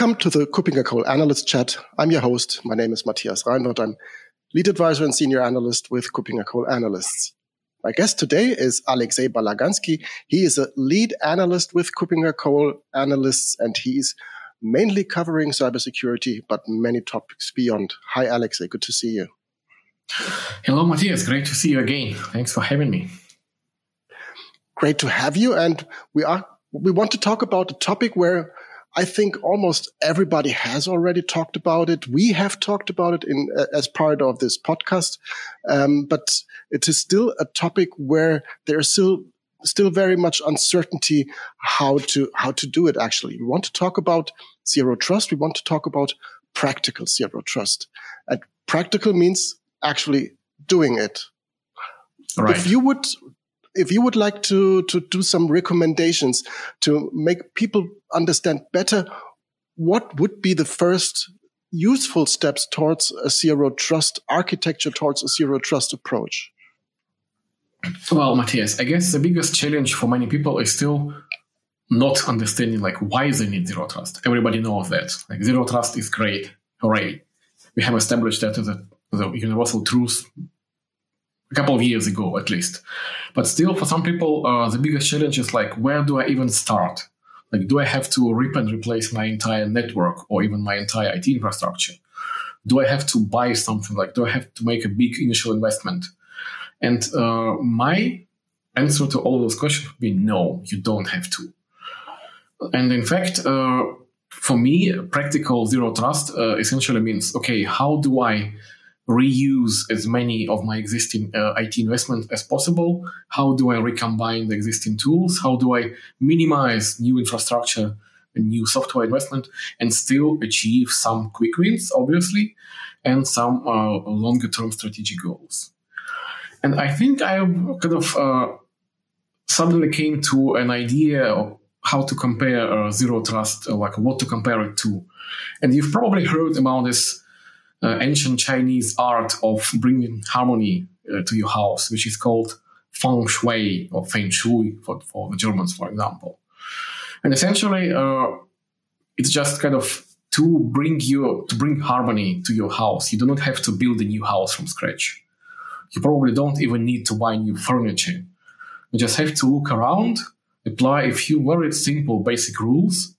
Welcome to the KuppingerCole Analyst Chat. I'm your host. My name is Matthias Reinwarth. I'm lead advisor and senior analyst with KuppingerCole Analysts. My guest today is Alexei Balaganski. He is a lead analyst with KuppingerCole Analysts, and he's mainly covering cybersecurity, but many topics beyond. Hi, Alexei. Good to see you. Hello, Matthias. Great to see you again. Thanks for having me. Great to have you. And we are we want to talk about a topic where I think almost everybody has already talked about it. We have talked about it in as part of this podcast, um, but it is still a topic where there is still still very much uncertainty how to how to do it. Actually, we want to talk about zero trust. We want to talk about practical zero trust, and practical means actually doing it. Right. If you would if you would like to to do some recommendations to make people understand better what would be the first useful steps towards a zero trust architecture towards a zero trust approach? Well matthias i guess the biggest challenge for many people is still not understanding like why they need zero trust. Everybody knows that. Like zero trust is great. Hooray. We have established that as a, a universal truth a couple of years ago at least. But still, for some people, uh, the biggest challenge is like, where do I even start? Like, do I have to rip and replace my entire network or even my entire IT infrastructure? Do I have to buy something? Like, do I have to make a big initial investment? And uh, my answer to all those questions would be no, you don't have to. And in fact, uh, for me, practical zero trust uh, essentially means okay, how do I reuse as many of my existing uh, IT investments as possible? How do I recombine the existing tools? How do I minimize new infrastructure and new software investment and still achieve some quick wins, obviously, and some uh, longer term strategic goals? And I think I kind of uh, suddenly came to an idea of how to compare uh, zero trust, uh, like what to compare it to. And you've probably heard about this ancient Chinese art of bringing harmony uh, to your house, which is called feng shui or feng shui for, for the Germans, for example. And essentially, uh, it's just kind of to bring you to bring harmony to your house. You do not have to build a new house from scratch. You probably don't even need to buy new furniture. You just have to look around, apply a few very simple basic rules,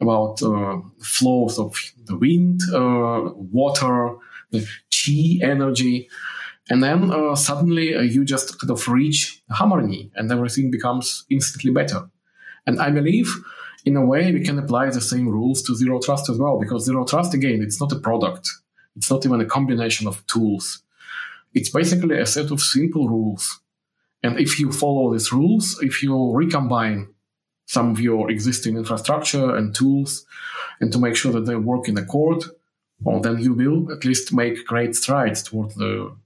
about uh, flows of the wind, uh, water, the chi energy. And then uh, suddenly uh, you just kind of reach harmony and everything becomes instantly better. And I believe in a way we can apply the same rules to zero trust as well, because zero trust, again, it's not a product. It's not even a combination of tools. It's basically a set of simple rules. And if you follow these rules, if you recombine some of your existing infrastructure and tools and to make sure that they work in accord, well, then you will at least make great strides toward the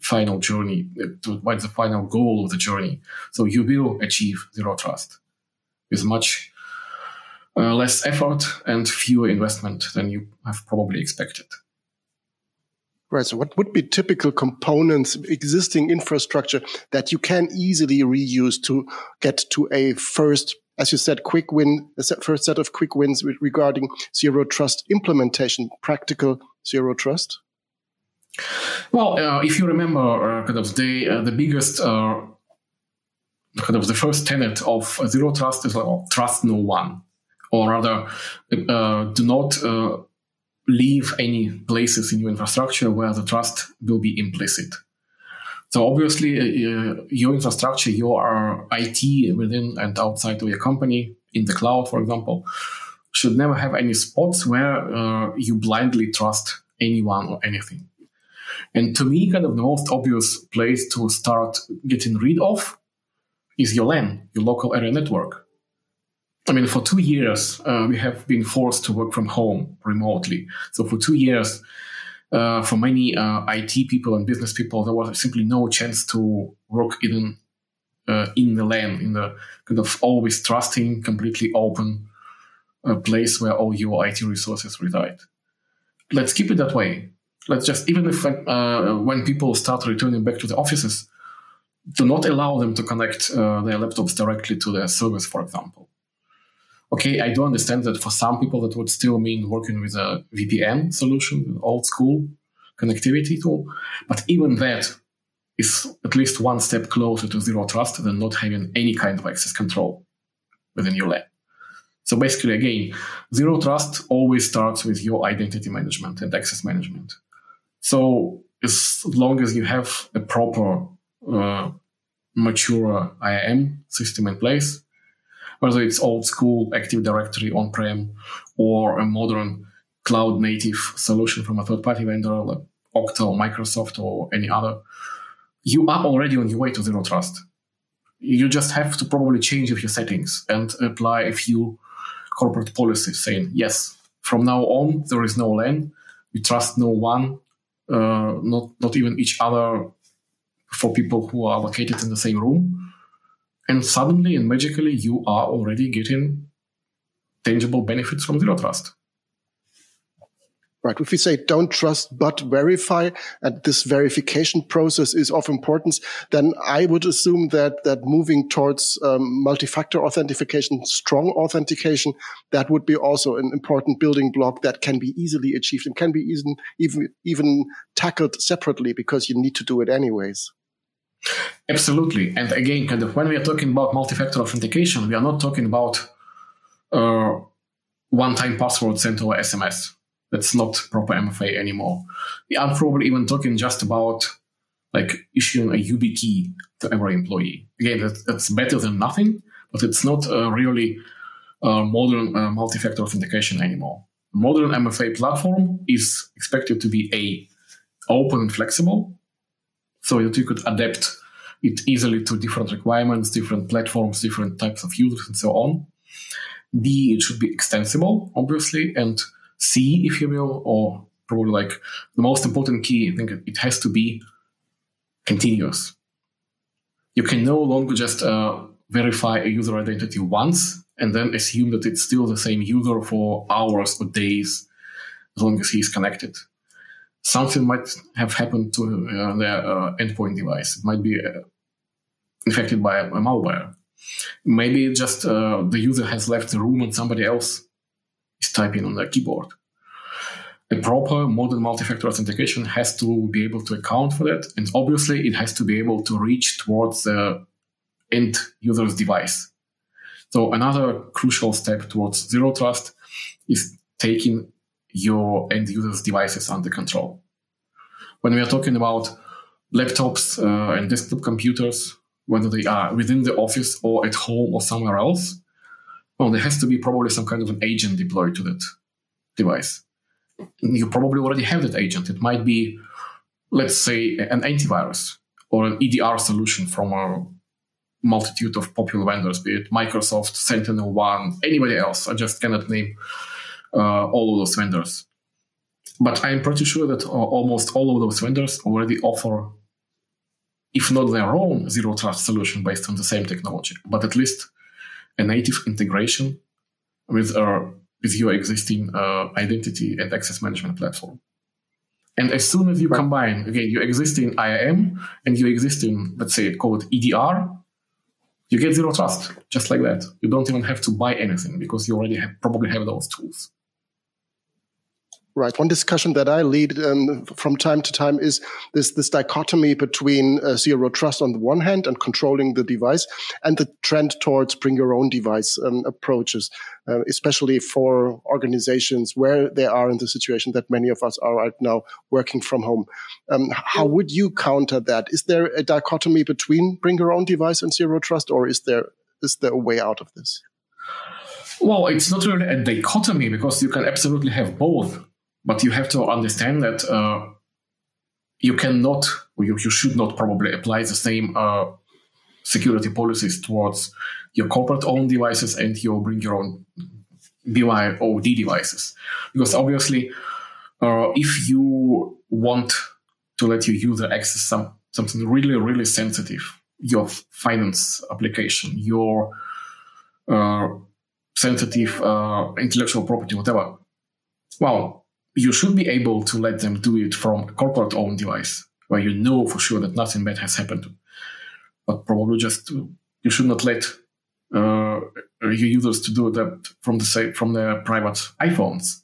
final journey, towards the final goal of the journey. So you will achieve zero trust with much uh, less effort and fewer investment than you have probably expected. Right. So, what would be typical components, existing infrastructure that you can easily reuse to get to a first as you said, quick win, the first set of quick wins regarding zero trust implementation, practical zero trust? Well, uh, if you remember, uh, kind of the uh, the biggest uh, kind of the first tenet of zero trust is well, trust no one, or rather, uh, do not uh, leave any places in your infrastructure where the trust will be implicit. So obviously, uh, your infrastructure, your IT within and outside of your company, in the cloud, for example, should never have any spots where uh, you blindly trust anyone or anything. And to me, kind of the most obvious place to start getting rid of is your LAN, your local area network. I mean, for two years, uh, we have been forced to work from home remotely. So for two years, uh, for many uh, IT people and business people, there was simply no chance to work in uh, in the LAN, in the kind of always trusting, completely open uh, place where all your IT resources reside. Let's keep it that way. Let's just, even if uh, when people start returning back to the offices, do not allow them to connect uh, their laptops directly to their servers, for example. Okay, I do understand that for some people that would still mean working with a VPN solution, an old school connectivity tool. But even that is at least one step closer to zero trust than not having any kind of access control within your LAN. So basically, again, zero trust always starts with your identity management and access management. So as long as you have a proper, uh, mature IAM system in place, whether it's old school Active Directory on-prem or a modern cloud native solution from a third party vendor like Okta or Microsoft or any other, you are already on your way to zero trust. You just have to probably change a few settings and apply a few corporate policies saying, yes, from now on, there is no LAN. We trust no one, uh, not, not even each other for people who are located in the same room. And suddenly and magically, you are already getting tangible benefits from zero trust. Right. If we say don't trust but verify, and this verification process is of importance, then I would assume that that moving towards um, multi-factor authentication, strong authentication, that would be also an important building block that can be easily achieved and can be even even even tackled separately because you need to do it anyways. Absolutely. And again, kind of when we are talking about multi-factor authentication, we are not talking about uh, one-time password sent over SMS that's not proper MFA anymore. We are probably even talking just about like issuing a YubiKey to every employee. Again, that's, that's better than nothing, but it's not uh, really uh, modern uh, multi-factor authentication anymore. Modern MFA platform is expected to be a open and flexible, so that you could adapt it easily to different requirements, different platforms, different types of users, and so on. B, it should be extensible, obviously, and C, if you will, or probably like the most important key, I think it has to be continuous. You can no longer just uh, verify a user identity once and then assume that it's still the same user for hours or days as long as he's connected. Something might have happened to uh, their uh, endpoint device. It might be uh, infected by a, malware. Maybe just uh, the user has left the room and somebody else is typing on their keyboard. A proper modern multi-factor authentication has to be able to account for that, and obviously it has to be able to reach towards the end user's device. So another crucial step towards zero trust is taking your end user's devices under control. When we are talking about laptops uh, and desktop computers, whether they are within the office or at home or somewhere else, well, there has to be probably some kind of an agent deployed to that device. You probably already have that agent. It might be, let's say, an antivirus or an EDR solution from a multitude of popular vendors, be it Microsoft, Sentinel One, anybody else. I just cannot name all of those vendors. But I'm pretty sure that uh, almost all of those vendors already offer, if not their own zero trust solution based on the same technology, but at least a native integration with, uh, with your existing uh, identity and access management platform. And as soon as you right. combine, again, your existing IAM and your existing, let's say, call it EDR, you get zero trust, just like that. You don't even have to buy anything because you already have, probably have those tools. Right. One discussion that I lead um, from time to time is this this dichotomy between uh, zero trust on the one hand and controlling the device, and the trend towards bring your own device um, approaches, uh, especially for organizations where they are in the situation that many of us are right now working from home. Um, how would you counter that? Is there a dichotomy between bring your own device and zero trust, or is there is there a way out of this? Well, it's not really a dichotomy because you can absolutely have both but you have to understand that uh, you cannot, you, you should not probably apply the same uh, security policies towards your corporate owned devices and your bring your own BYOD devices. Because obviously, uh, if you want to let your user access some, something really, really sensitive, your finance application, your uh, sensitive uh, intellectual property, whatever, well, you should be able to let them do it from a corporate owned device where you know for sure that nothing bad has happened. But probably just you should not let uh, your users to do that from the from their private iPhones,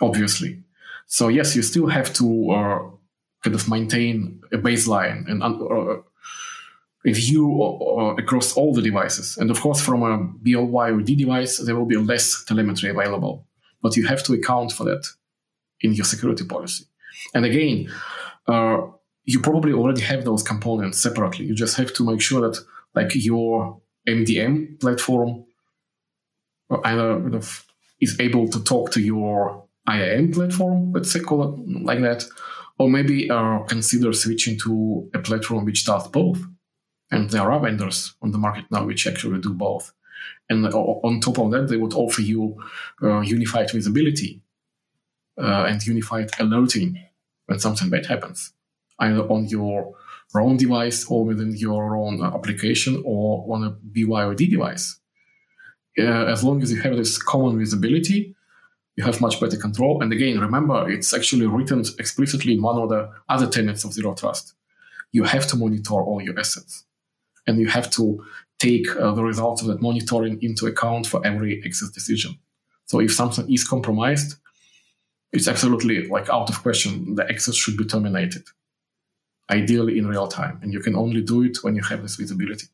obviously. So yes, you still have to uh, kind of maintain a baseline and uh, a view across all the devices. And of course, from a BYOD device, there will be less telemetry available, but you have to account for that in your security policy. And again, uh, you probably already have those components separately. You just have to make sure that like your MDM platform either kind of is able to talk to your IAM platform, let's say call it like that, or maybe uh, consider switching to a platform which does both. And there are vendors on the market now which actually do both. And on top of that, they would offer you uh, unified visibility uh, and unified alerting when something bad happens, either on your own device or within your own application or on a BYOD device. Uh, as long as you have this common visibility, you have much better control. And again, remember, it's actually written explicitly in one of the other tenets of Zero Trust. You have to monitor all your assets. And you have to take uh, the results of that monitoring into account for every access decision. So if something is compromised, it's absolutely like out of question. The access should be terminated, ideally in real time. And you can only do it when you have this visibility.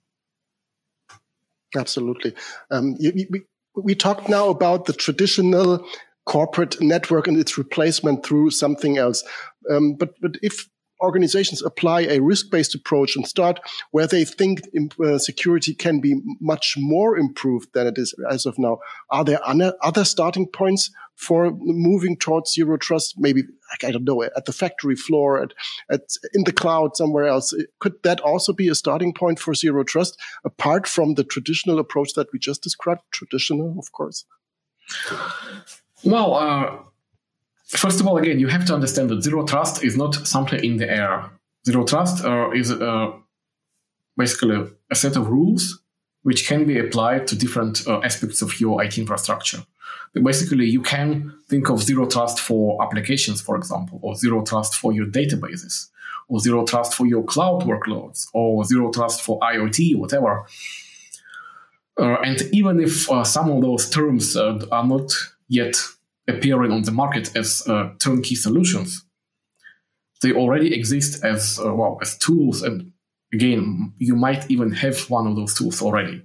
Absolutely. Um, you, we, we talked now about the traditional corporate network and its replacement through something else. Um, but, but if organizations apply a risk-based approach and start where they think uh, security can be much more improved than it is as of now, are there other starting points for moving towards zero trust? Maybe I don't know at the factory floor, at, at in the cloud, somewhere else. Could that also be a starting point for zero trust, apart from the traditional approach that we just described? Traditional, of course. Well, uh, first of all, again, you have to understand that zero trust is not something in the air. Zero trust uh, is uh, basically a set of rules which can be applied to different uh, aspects of your IT infrastructure. Basically, you can think of zero trust for applications, for example, or zero trust for your databases, or zero trust for your cloud workloads, or zero trust for IoT, whatever. Uh, and even if uh, some of those terms uh, are not yet appearing on the market as uh, turnkey solutions. They already exist as uh, well as tools, and again, you might even have one of those tools already.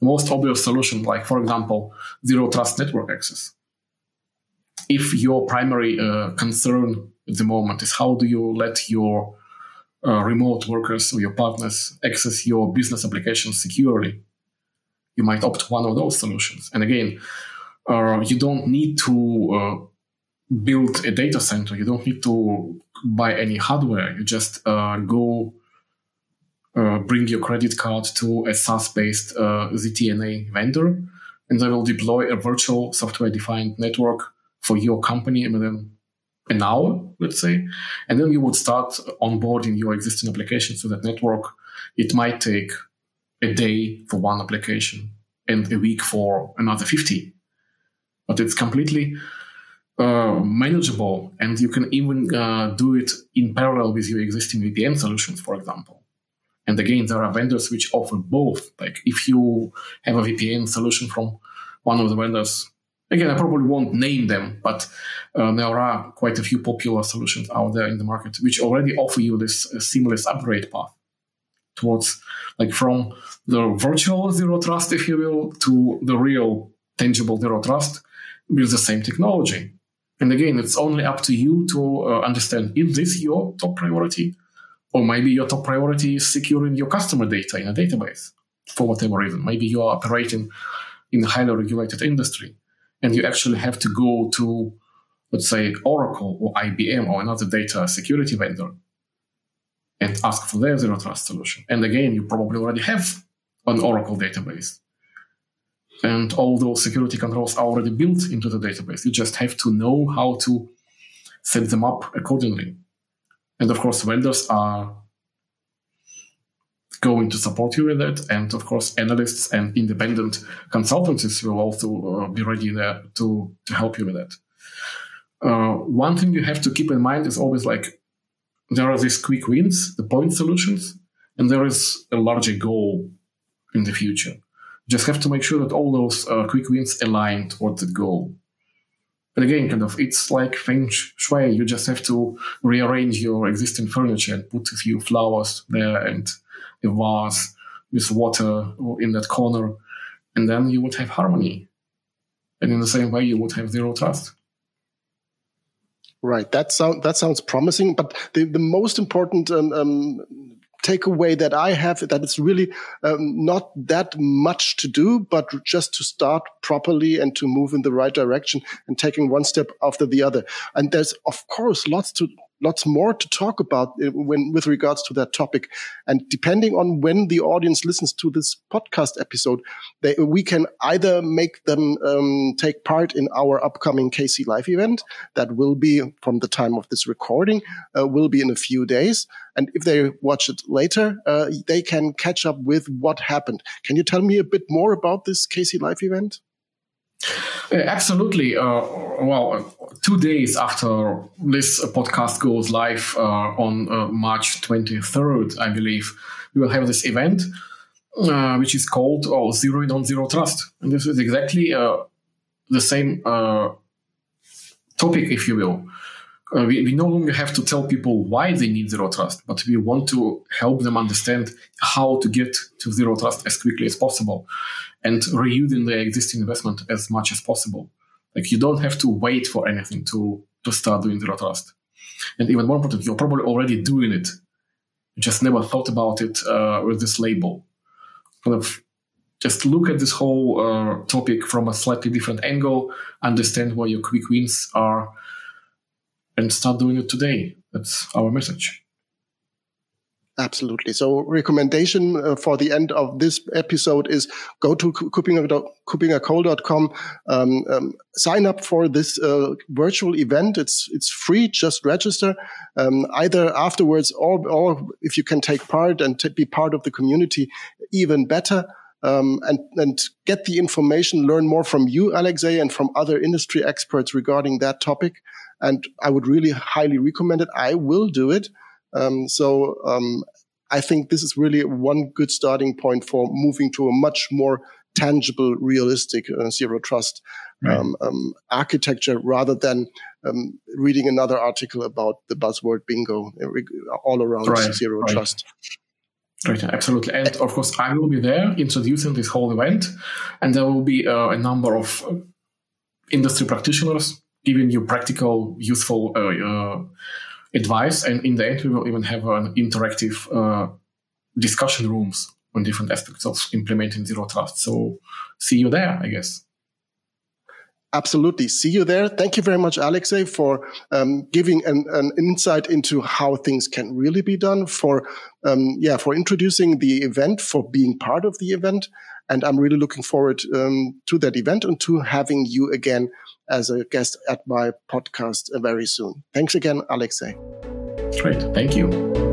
Most obvious solution, like for example, zero trust network access. If your primary uh, concern at the moment is how do you let your uh, remote workers or your partners access your business applications securely, you might opt one of those solutions. And again, uh, you don't need to uh, build a data center. You don't need to buy any hardware. You just uh, go uh, bring your credit card to a SaaS-based ZTNA vendor, and they will deploy a virtual software-defined network for your company within an hour, let's say, and then you would start onboarding your existing application to that network. It might take a day for one application and a week for another 50 but it's completely uh, manageable and you can even uh, do it in parallel with your existing VPN solutions, for example. And again, there are vendors which offer both. Like if you have a VPN solution from one of the vendors, again, I probably won't name them, but uh, there are quite a few popular solutions out there in the market which already offer you this uh, seamless upgrade path towards like from the virtual zero trust, if you will, to the real tangible zero trust with the same technology. And again, it's only up to you to uh, understand is this your top priority? Or maybe your top priority is securing your customer data in a database for whatever reason. Maybe you are operating in a highly regulated industry and you actually have to go to, let's say, Oracle or IBM or another data security vendor and ask for their zero trust solution. And again, you probably already have an Oracle database and all those security controls are already built into the database. You just have to know how to set them up accordingly. And of course, vendors are going to support you with that. And of course, analysts and independent consultancies will also uh, be ready there to, to help you with that. Uh, one thing you have to keep in mind is always like there are these quick wins, the point solutions, and there is a larger goal in the future just have to make sure that all those uh, quick wins align towards the goal. But again, kind of, it's like feng shui. You just have to rearrange your existing furniture and put a few flowers there and a vase with water in that corner, and then you would have harmony. And in the same way, you would have zero trust. Right. That sound that sounds promising. But the the most important um, um, takeaway that I have that it's really um, not that much to do, but just to start properly and to move in the right direction and taking one step after the other. And there's of course lots to lots more to talk about uh, when with regards to that topic. And depending on when the audience listens to this podcast episode, they, we can either make them um, take part in our upcoming KC Live event that will be from the time of this recording, uh, will be in a few days. And if they watch it later, uh, they can catch up with what happened. Can you tell me a bit more about this KC Live event? Uh, absolutely. Uh, well, two days after this podcast goes live uh, on uh, March 23rd, I believe, we will have this event, uh, which is called oh, Zero in on Zero Trust. And this is exactly uh, the same topic, if you will. Uh, we, we no longer have to tell people why they need zero trust, but we want to help them understand how to get to zero trust as quickly as possible and reusing their existing investment as much as possible. Like you don't have to wait for anything to, to start doing zero trust. And even more important, you're probably already doing it. You just never thought about it uh, with this label. Kind of just look at this whole uh, topic from a slightly different angle, understand where your quick wins are, and start doing it today. That's our message. Absolutely. So recommendation uh, for the end of this episode is go to kuppingercole.com, um, um, sign up for this uh, virtual event. It's it's free. Just register. Um, either afterwards or or if you can take part and be part of the community, even better. Um, and and get the information, learn more from you, Alexei, and from other industry experts regarding that topic. And I would really highly recommend it. I will do it. Um, so um, I think this is really one good starting point for moving to a much more tangible, realistic uh, zero trust right. um, um, architecture rather than um, reading another article about the buzzword bingo uh, all around right. zero right. trust. Right, absolutely. And of course, I will be there introducing this whole event, and there will be uh, a number of uh, industry practitioners giving you practical, useful uh, uh, advice. And in the end, we will even have an interactive uh, discussion rooms on different aspects of implementing zero trust. So see you there, I guess. Absolutely. See you there. Thank you very much, Alexei, for um, giving an, an, insight into how things can really be done, for, um, yeah, for introducing the event, for being part of the event. And I'm really looking forward um, to that event and to having you again as a guest at my podcast very soon. Thanks again, Alexei. Great. Thank you.